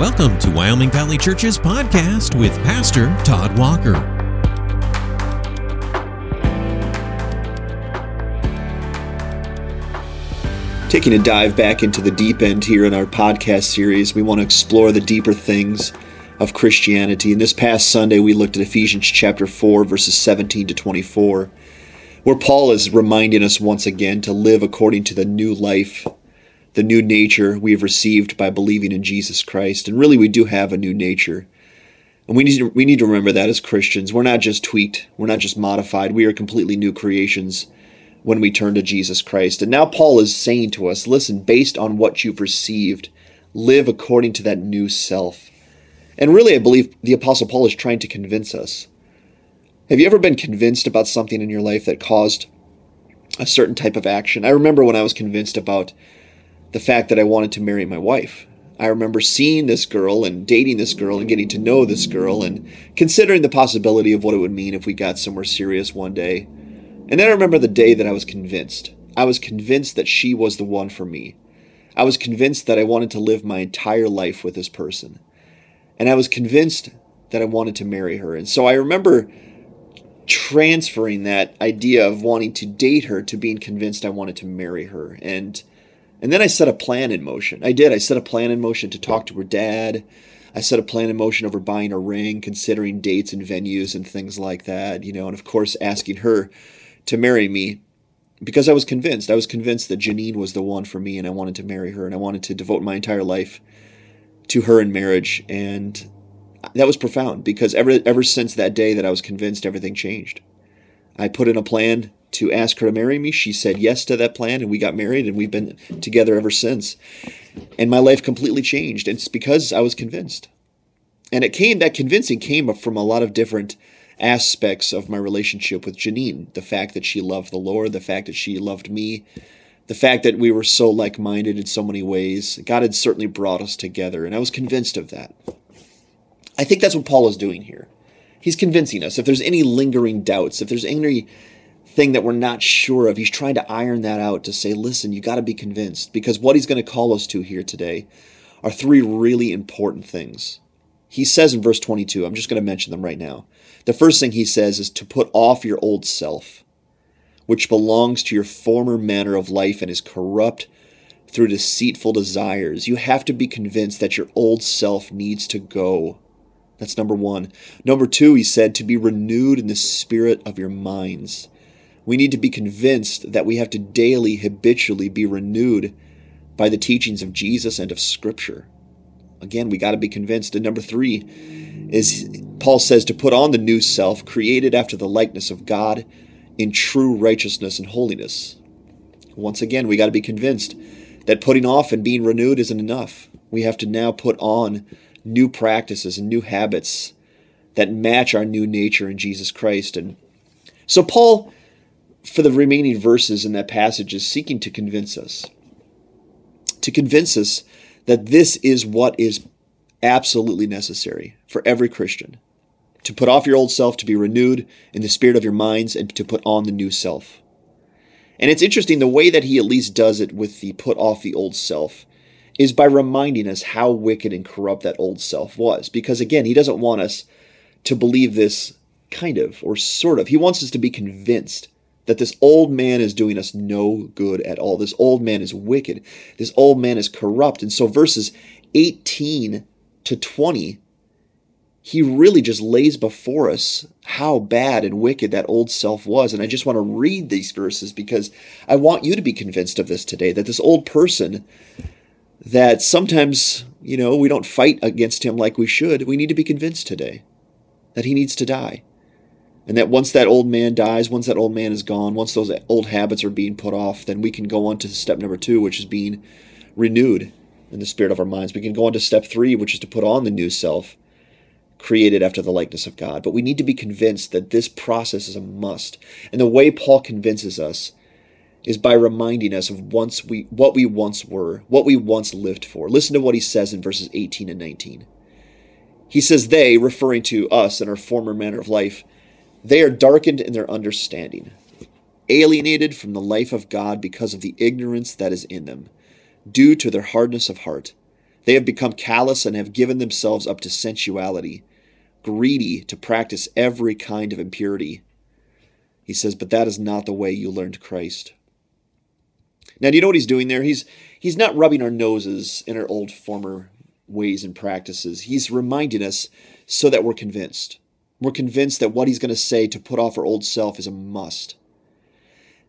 Welcome to Wyoming Valley Church's podcast with Pastor Todd Walker. Taking a dive back into the deep end here in our podcast series, we want to explore the deeper things of Christianity. And this past Sunday, we looked at Ephesians chapter 4, verses 17 to 24, where Paul is reminding us once again to live according to the new life the new nature we have received by believing in Jesus Christ. And really, we do have a new nature. And we need, to, we need to remember that as Christians. We're not just tweaked, we're not just modified. We are completely new creations when we turn to Jesus Christ. And now Paul is saying to us listen, based on what you've received, live according to that new self. And really, I believe the Apostle Paul is trying to convince us. Have you ever been convinced about something in your life that caused a certain type of action? I remember when I was convinced about the fact that I wanted to marry my wife. I remember seeing this girl and dating this girl and getting to know this girl and considering the possibility of what it would mean if we got somewhere serious one day. And then I remember the day that I was convinced. I was convinced that she was the one for me. I was convinced that I wanted to live my entire life with this person. And I was convinced that I wanted to marry her. And so I remember transferring that idea of wanting to date her to being convinced I wanted to marry her. And and then I set a plan in motion. I did. I set a plan in motion to talk to her dad. I set a plan in motion over buying a ring, considering dates and venues and things like that, you know, and of course asking her to marry me because I was convinced. I was convinced that Janine was the one for me and I wanted to marry her and I wanted to devote my entire life to her in marriage. And that was profound because ever ever since that day that I was convinced everything changed. I put in a plan to ask her to marry me. She said yes to that plan, and we got married, and we've been together ever since. And my life completely changed. And it's because I was convinced. And it came, that convincing came from a lot of different aspects of my relationship with Janine. The fact that she loved the Lord, the fact that she loved me, the fact that we were so like minded in so many ways. God had certainly brought us together, and I was convinced of that. I think that's what Paul is doing here. He's convincing us. If there's any lingering doubts, if there's any thing that we're not sure of. He's trying to iron that out to say, listen, you got to be convinced because what he's going to call us to here today are three really important things. He says in verse 22, I'm just going to mention them right now. The first thing he says is to put off your old self, which belongs to your former manner of life and is corrupt through deceitful desires. You have to be convinced that your old self needs to go. That's number one. Number two, he said, to be renewed in the spirit of your minds. We need to be convinced that we have to daily, habitually be renewed by the teachings of Jesus and of Scripture. Again, we got to be convinced. And number three is Paul says to put on the new self, created after the likeness of God in true righteousness and holiness. Once again, we got to be convinced that putting off and being renewed isn't enough. We have to now put on new practices and new habits that match our new nature in Jesus Christ. And so Paul for the remaining verses in that passage is seeking to convince us. To convince us that this is what is absolutely necessary for every Christian. To put off your old self, to be renewed in the spirit of your minds, and to put on the new self. And it's interesting the way that he at least does it with the put off the old self is by reminding us how wicked and corrupt that old self was. Because again, he doesn't want us to believe this kind of or sort of. He wants us to be convinced that this old man is doing us no good at all. This old man is wicked. This old man is corrupt. And so, verses 18 to 20, he really just lays before us how bad and wicked that old self was. And I just want to read these verses because I want you to be convinced of this today that this old person that sometimes, you know, we don't fight against him like we should, we need to be convinced today that he needs to die. And that once that old man dies, once that old man is gone, once those old habits are being put off, then we can go on to step number two, which is being renewed in the spirit of our minds. We can go on to step three, which is to put on the new self, created after the likeness of God. But we need to be convinced that this process is a must. And the way Paul convinces us is by reminding us of once we what we once were, what we once lived for. Listen to what he says in verses 18 and 19. He says, They, referring to us and our former manner of life, they are darkened in their understanding, alienated from the life of God because of the ignorance that is in them, due to their hardness of heart. They have become callous and have given themselves up to sensuality, greedy to practice every kind of impurity. He says, but that is not the way you learned Christ. Now, do you know what he's doing there? He's he's not rubbing our noses in our old former ways and practices. He's reminding us so that we're convinced. We're convinced that what he's going to say to put off our old self is a must.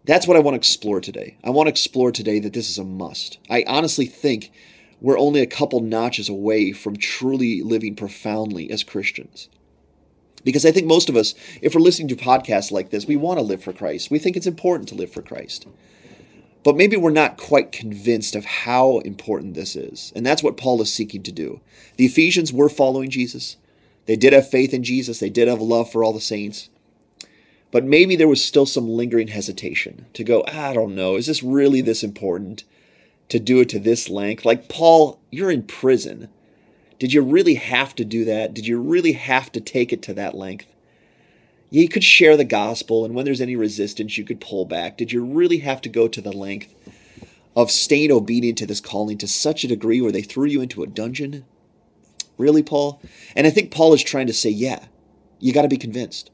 That's what I want to explore today. I want to explore today that this is a must. I honestly think we're only a couple notches away from truly living profoundly as Christians. Because I think most of us, if we're listening to podcasts like this, we want to live for Christ. We think it's important to live for Christ. But maybe we're not quite convinced of how important this is. And that's what Paul is seeking to do. The Ephesians were following Jesus. They did have faith in Jesus, they did have love for all the saints. But maybe there was still some lingering hesitation to go, I don't know, is this really this important to do it to this length? Like, Paul, you're in prison. Did you really have to do that? Did you really have to take it to that length? You could share the gospel, and when there's any resistance, you could pull back. Did you really have to go to the length of staying obedient to this calling to such a degree where they threw you into a dungeon? Really, Paul? And I think Paul is trying to say, yeah, you got to be convinced.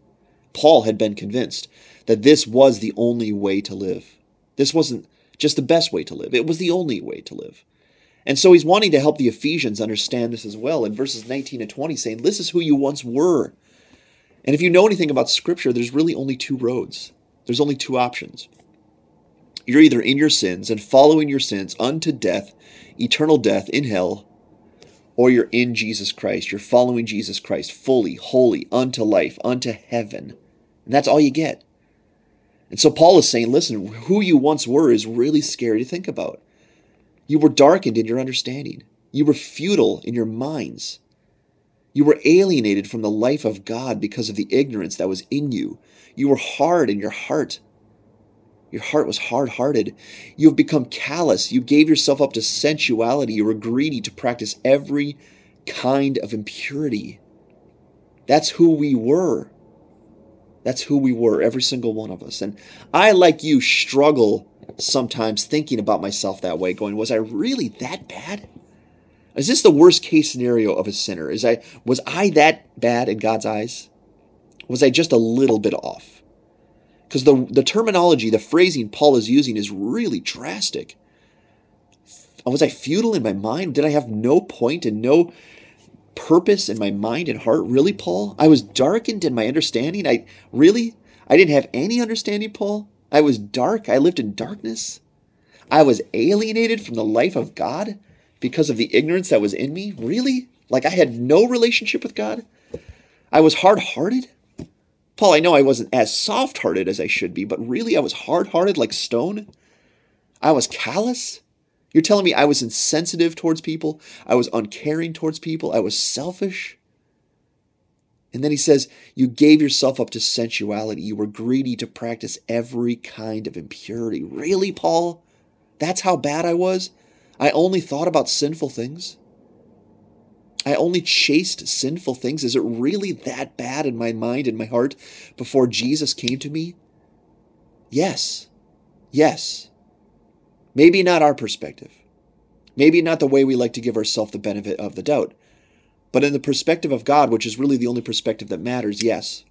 Paul had been convinced that this was the only way to live. This wasn't just the best way to live, it was the only way to live. And so he's wanting to help the Ephesians understand this as well in verses 19 and 20, saying, This is who you once were. And if you know anything about Scripture, there's really only two roads, there's only two options. You're either in your sins and following your sins unto death, eternal death in hell, or you're in Jesus Christ. You're following Jesus Christ fully, holy, unto life, unto heaven. And that's all you get. And so Paul is saying, listen, who you once were is really scary to think about. You were darkened in your understanding, you were futile in your minds. You were alienated from the life of God because of the ignorance that was in you. You were hard in your heart. Your heart was hard hearted. You have become callous. You gave yourself up to sensuality. You were greedy to practice every kind of impurity. That's who we were. That's who we were, every single one of us. And I, like you, struggle sometimes thinking about myself that way, going, was I really that bad? Is this the worst case scenario of a sinner? Is I was I that bad in God's eyes? Was I just a little bit off? Because the the terminology, the phrasing Paul is using is really drastic. Was I futile in my mind? Did I have no point and no purpose in my mind and heart? Really, Paul? I was darkened in my understanding. I really I didn't have any understanding, Paul. I was dark. I lived in darkness. I was alienated from the life of God because of the ignorance that was in me? Really? Like I had no relationship with God? I was hard hearted? Paul, I know I wasn't as soft hearted as I should be, but really I was hard hearted like stone? I was callous? You're telling me I was insensitive towards people? I was uncaring towards people? I was selfish? And then he says, You gave yourself up to sensuality. You were greedy to practice every kind of impurity. Really, Paul? That's how bad I was? I only thought about sinful things. I only chased sinful things. Is it really that bad in my mind and my heart before Jesus came to me? Yes. Yes. Maybe not our perspective. Maybe not the way we like to give ourselves the benefit of the doubt. But in the perspective of God, which is really the only perspective that matters, yes.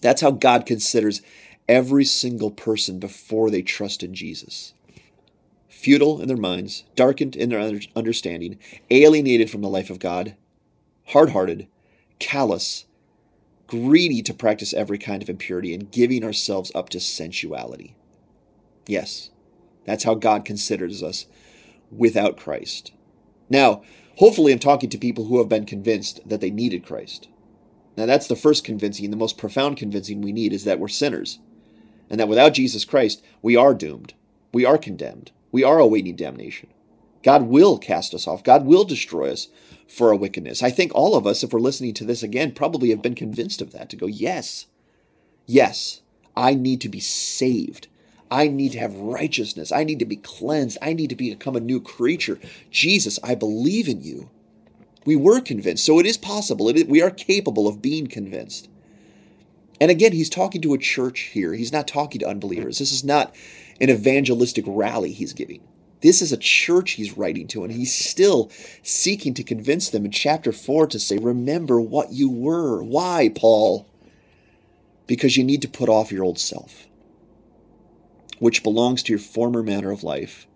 That's how God considers every single person before they trust in Jesus futile in their minds, darkened in their understanding, alienated from the life of God, hard hearted, callous, greedy to practice every kind of impurity, and giving ourselves up to sensuality. Yes, that's how God considers us without Christ. Now, hopefully, I'm talking to people who have been convinced that they needed Christ. Now, that's the first convincing, the most profound convincing we need is that we're sinners, and that without Jesus Christ, we are doomed, we are condemned, we are awaiting damnation. God will cast us off. God will destroy us for our wickedness. I think all of us, if we're listening to this again, probably have been convinced of that to go, yes, yes, I need to be saved. I need to have righteousness. I need to be cleansed. I need to become a new creature. Jesus, I believe in you. We were convinced. So it is possible. It is, we are capable of being convinced. And again, he's talking to a church here. He's not talking to unbelievers. This is not an evangelistic rally he's giving. This is a church he's writing to, and he's still seeking to convince them in chapter 4 to say, Remember what you were. Why, Paul? Because you need to put off your old self, which belongs to your former manner of life,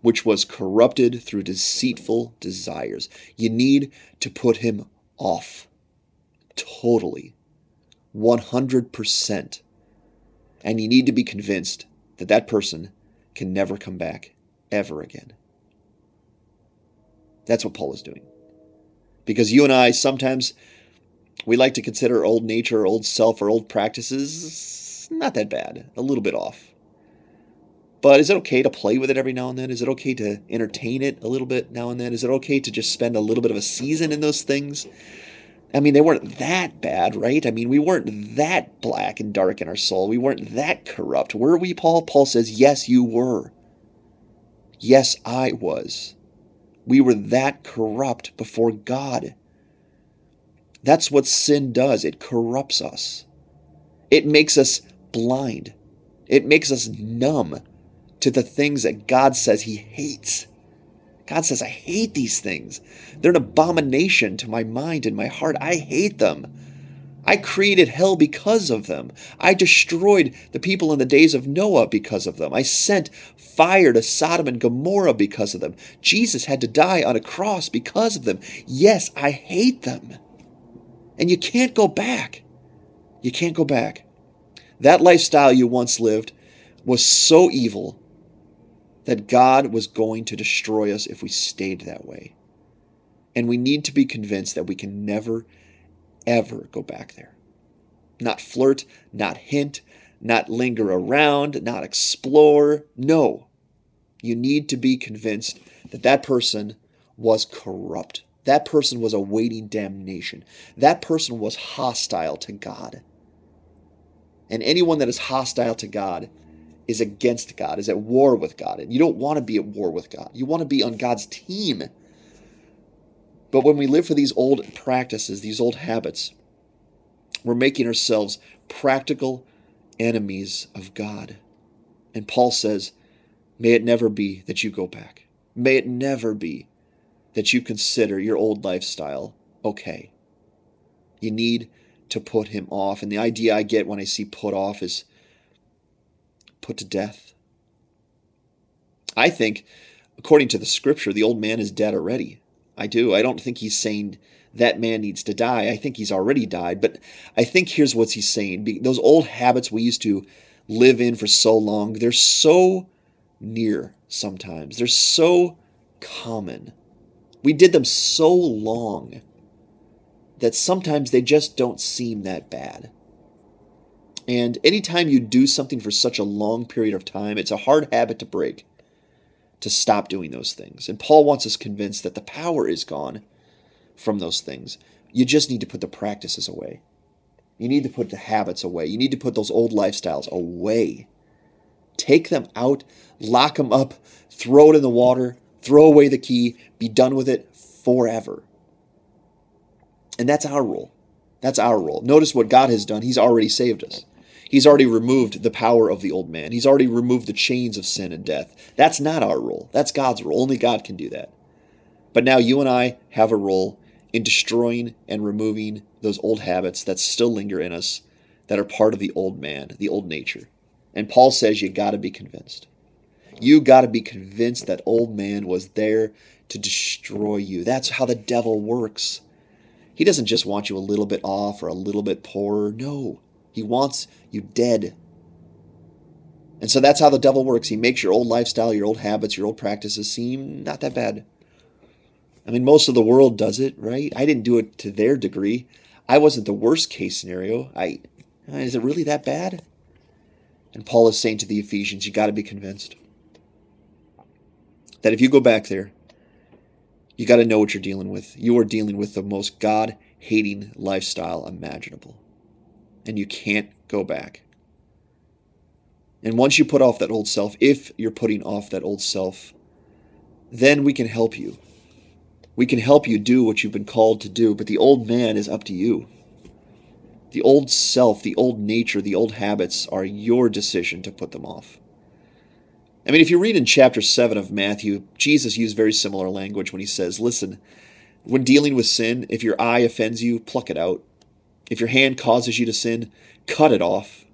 which was corrupted through deceitful desires. You need to put him off totally, 100%. And you need to be convinced that that person can never come back ever again. That's what Paul is doing. Because you and I sometimes we like to consider old nature, old self, or old practices not that bad, a little bit off. But is it okay to play with it every now and then? Is it okay to entertain it a little bit now and then? Is it okay to just spend a little bit of a season in those things? I mean, they weren't that bad, right? I mean, we weren't that black and dark in our soul. We weren't that corrupt. Were we, Paul? Paul says, Yes, you were. Yes, I was. We were that corrupt before God. That's what sin does. It corrupts us. It makes us blind. It makes us numb to the things that God says He hates. God says, I hate these things. They're an abomination to my mind and my heart. I hate them. I created hell because of them. I destroyed the people in the days of Noah because of them. I sent fire to Sodom and Gomorrah because of them. Jesus had to die on a cross because of them. Yes, I hate them. And you can't go back. You can't go back. That lifestyle you once lived was so evil that God was going to destroy us if we stayed that way. And we need to be convinced that we can never ever go back there. Not flirt, not hint, not linger around, not explore. No. You need to be convinced that that person was corrupt. That person was awaiting damnation. That person was hostile to God. And anyone that is hostile to God is against God, is at war with God. And you don't want to be at war with God. You want to be on God's team. But when we live for these old practices, these old habits, we're making ourselves practical enemies of God. And Paul says, May it never be that you go back. May it never be that you consider your old lifestyle okay. You need to put him off. And the idea I get when I see put off is put to death. I think, according to the scripture, the old man is dead already. I do. I don't think he's saying that man needs to die. I think he's already died. But I think here's what he's saying. Those old habits we used to live in for so long, they're so near sometimes. They're so common. We did them so long that sometimes they just don't seem that bad. And anytime you do something for such a long period of time, it's a hard habit to break to stop doing those things. And Paul wants us convinced that the power is gone from those things. You just need to put the practices away. You need to put the habits away. You need to put those old lifestyles away. Take them out, lock them up, throw it in the water, throw away the key, be done with it forever. And that's our role. That's our role. Notice what God has done. He's already saved us. He's already removed the power of the old man. He's already removed the chains of sin and death. That's not our role. That's God's role. Only God can do that. But now you and I have a role in destroying and removing those old habits that still linger in us, that are part of the old man, the old nature. And Paul says you got to be convinced. You got to be convinced that old man was there to destroy you. That's how the devil works. He doesn't just want you a little bit off or a little bit poorer. No. He wants you dead. And so that's how the devil works. He makes your old lifestyle, your old habits, your old practices seem not that bad. I mean, most of the world does it, right? I didn't do it to their degree. I wasn't the worst case scenario. I uh, is it really that bad? And Paul is saying to the Ephesians, you got to be convinced that if you go back there, you got to know what you're dealing with. You are dealing with the most God hating lifestyle imaginable and you can't go back. And once you put off that old self, if you're putting off that old self, then we can help you. We can help you do what you've been called to do, but the old man is up to you. The old self, the old nature, the old habits are your decision to put them off. I mean, if you read in chapter 7 of Matthew, Jesus used very similar language when he says, Listen, when dealing with sin, if your eye offends you, pluck it out. If your hand causes you to sin, cut it off.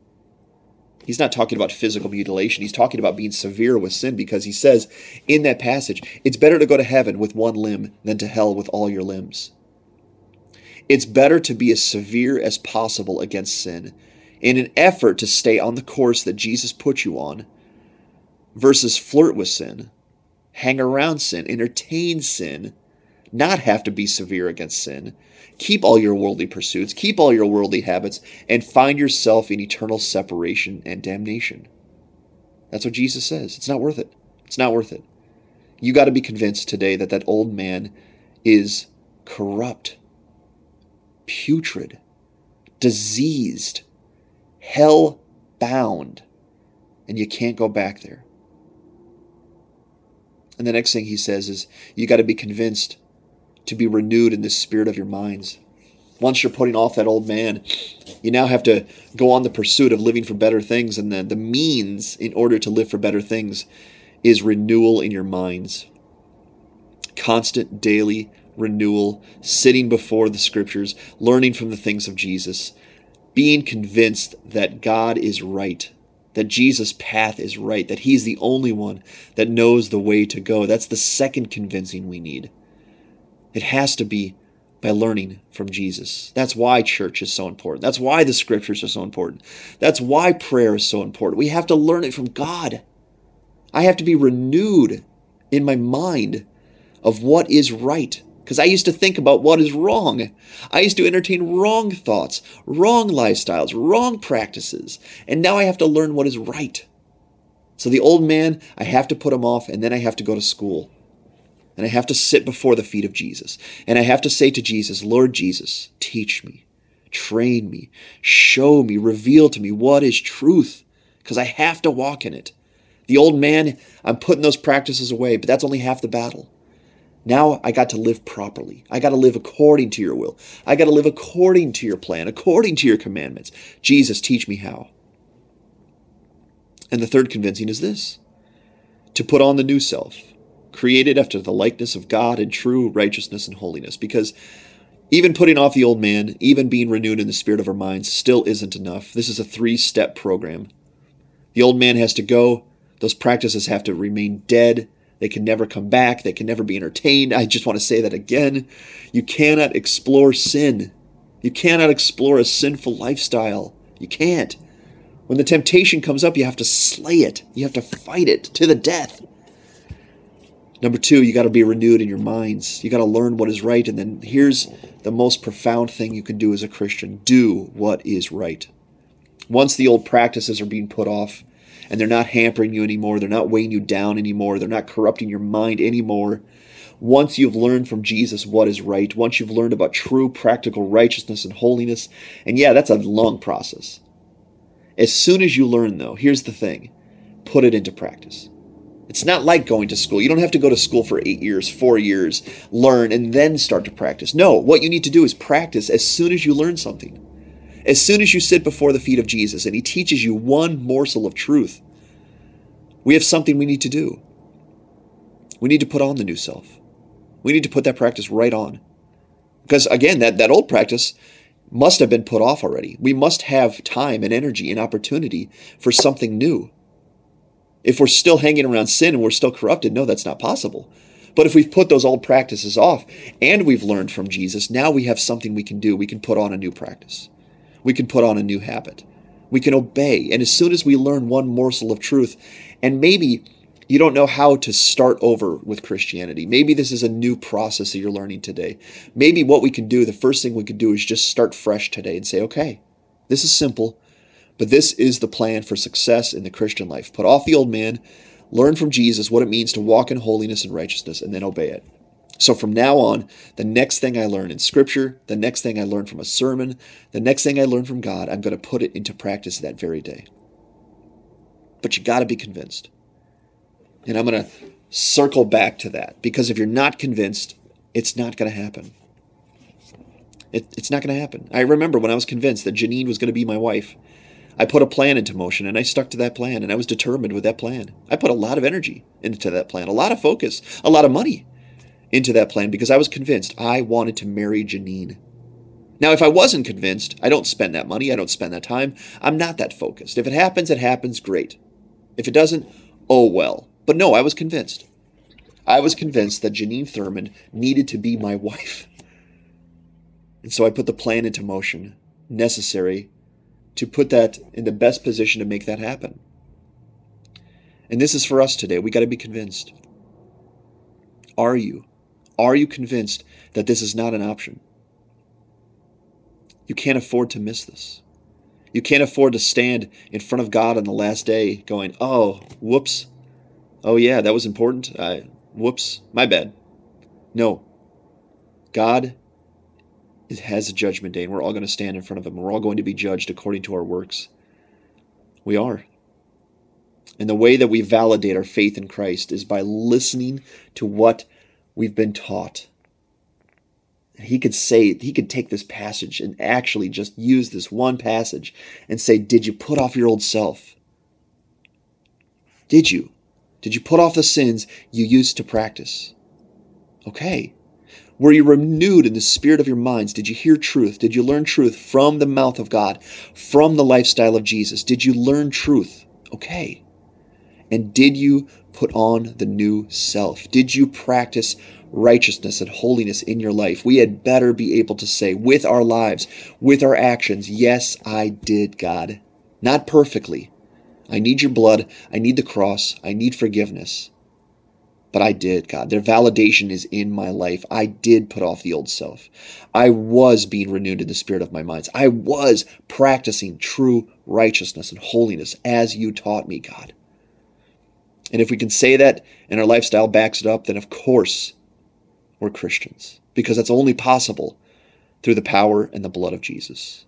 He's not talking about physical mutilation. He's talking about being severe with sin because he says in that passage, it's better to go to heaven with one limb than to hell with all your limbs. It's better to be as severe as possible against sin in an effort to stay on the course that Jesus put you on versus flirt with sin, hang around sin, entertain sin, not have to be severe against sin. Keep all your worldly pursuits, keep all your worldly habits, and find yourself in eternal separation and damnation. That's what Jesus says. It's not worth it. It's not worth it. You got to be convinced today that that old man is corrupt, putrid, diseased, hell bound, and you can't go back there. And the next thing he says is, you got to be convinced to be renewed in the spirit of your minds. Once you're putting off that old man, you now have to go on the pursuit of living for better things. And the, the means in order to live for better things is renewal in your minds. Constant, daily renewal, sitting before the scriptures, learning from the things of Jesus, being convinced that God is right that Jesus' path is right, that He's the only one that knows the way to go. That's the second convincing we need. It has to be by learning from Jesus. That's why church is so important. That's why the scriptures are so important. That's why prayer is so important. We have to learn it from God. I have to be renewed in my mind of what is right because I used to think about what is wrong. I used to entertain wrong thoughts, wrong lifestyles, wrong practices, and now I have to learn what is right. So the old man, I have to put him off, and then I have to go to school. And I have to sit before the feet of Jesus. And I have to say to Jesus, Lord Jesus, teach me, train me, show me, reveal to me what is truth, because I have to walk in it. The old man, I'm putting those practices away, but that's only half the battle. Now I got to live properly. I got to live according to your will. I got to live according to your plan, according to your commandments. Jesus, teach me how. And the third convincing is this to put on the new self, created after the likeness of God in true righteousness and holiness. Because even putting off the old man, even being renewed in the spirit of our minds, still isn't enough. This is a three step program. The old man has to go, those practices have to remain dead they can never come back. They can never be entertained. I just want to say that again. You cannot explore sin. You cannot explore a sinful lifestyle. You can't. When the temptation comes up, you have to slay it. You have to fight it to the death. Number two, you got to be renewed in your minds. You got to learn what is right. And then here's the most profound thing you can do as a Christian do what is right. Once the old practices are being put off, and they're not hampering you anymore. They're not weighing you down anymore. They're not corrupting your mind anymore. Once you've learned from Jesus what is right, once you've learned about true practical righteousness and holiness, and yeah, that's a long process. As soon as you learn, though, here's the thing put it into practice. It's not like going to school. You don't have to go to school for eight years, four years, learn, and then start to practice. No, what you need to do is practice as soon as you learn something. As soon as you sit before the feet of Jesus and he teaches you one morsel of truth, we have something we need to do. We need to put on the new self. We need to put that practice right on. Because again, that, that old practice must have been put off already. We must have time and energy and opportunity for something new. If we're still hanging around sin and we're still corrupted, no, that's not possible. But if we've put those old practices off and we've learned from Jesus, now we have something we can do. We can put on a new practice we can put on a new habit. We can obey. And as soon as we learn one morsel of truth, and maybe you don't know how to start over with Christianity. Maybe this is a new process that you're learning today. Maybe what we can do, the first thing we could do is just start fresh today and say, okay, this is simple, but this is the plan for success in the Christian life. Put off the old man, learn from Jesus what it means to walk in holiness and righteousness, and then obey it. So from now on, the next thing I learn in Scripture, the next thing I learn from a sermon, the next thing I learn from God, I'm going to put it into practice that very day. But you got to be convinced. And I'm going to circle back to that because if you're not convinced, it's not going to happen. It, it's not going to happen. I remember when I was convinced that Janine was going to be my wife. I put a plan into motion and I stuck to that plan and I was determined with that plan. I put a lot of energy into that plan, a lot of focus, a lot of money into that plan because I was convinced I wanted to marry Janine. Now, if I wasn't convinced, I don't spend that money, I don't spend that time. I'm not that focused. If it happens, it happens, great. If it doesn't, oh well. But no, I was convinced. I was convinced that Janine Thurman needed to be my wife. And so I put the plan into motion necessary to put that in the best position to make that happen. And this is for us today. We got to be convinced. Are you? Are you convinced that this is not an option? You can't afford to miss this. You can't afford to stand in front of God on the last day going, oh, whoops. Oh, yeah, that was important. I, whoops, my bad. No. God has a judgment day, and we're all going to stand in front of Him. We're all going to be judged according to our works. We are. And the way that we validate our faith in Christ is by listening to what we've been taught. He could say, he could take this passage and actually just use this one passage and say, Did you put off your old self? Did you? Did you put off the sins you used to practice? Okay. Were you renewed in the spirit of your minds? Did you hear truth? Did you learn truth from the mouth of God, from the lifestyle of Jesus? Did you learn truth? Okay. And did you put on the new self? Did you practice righteousness and holiness in your life? We had better be able to say with our lives, with our actions, yes, I did, God. Not perfectly. I need your blood. I need the cross. I need forgiveness. But I did, God. Their validation is in my life. I did put off the old self. I was being renewed in the spirit of my minds. I was practicing true righteousness and holiness as you taught me, God. And if we can say that and our lifestyle backs it up, then of course we're Christians because that's only possible through the power and the blood of Jesus.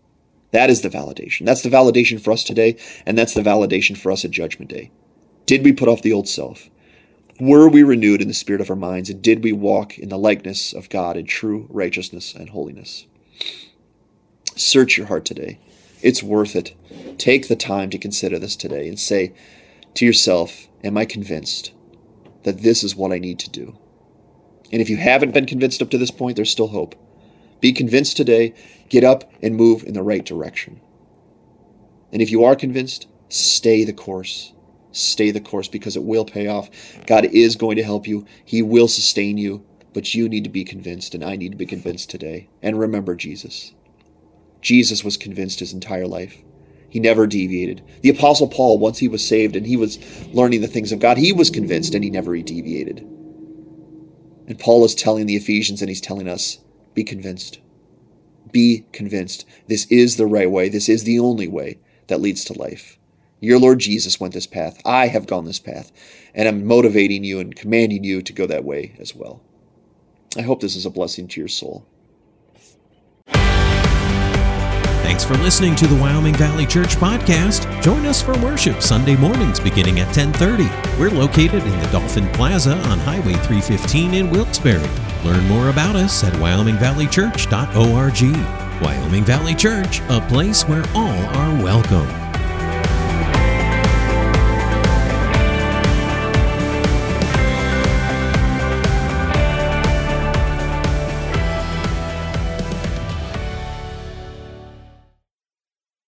That is the validation. That's the validation for us today, and that's the validation for us at Judgment Day. Did we put off the old self? Were we renewed in the spirit of our minds, and did we walk in the likeness of God in true righteousness and holiness? Search your heart today. It's worth it. Take the time to consider this today and say to yourself, Am I convinced that this is what I need to do? And if you haven't been convinced up to this point, there's still hope. Be convinced today, get up and move in the right direction. And if you are convinced, stay the course stay the course because it will pay off. God is going to help you, He will sustain you, but you need to be convinced, and I need to be convinced today. And remember Jesus. Jesus was convinced his entire life. He never deviated. The Apostle Paul, once he was saved and he was learning the things of God, he was convinced and he never deviated. And Paul is telling the Ephesians and he's telling us be convinced. Be convinced. This is the right way. This is the only way that leads to life. Your Lord Jesus went this path. I have gone this path. And I'm motivating you and commanding you to go that way as well. I hope this is a blessing to your soul. Thanks for listening to the Wyoming Valley Church podcast. Join us for worship Sunday mornings beginning at 10:30. We're located in the Dolphin Plaza on Highway 315 in Wilkes-Barre. Learn more about us at wyomingvalleychurch.org. Wyoming Valley Church, a place where all are welcome.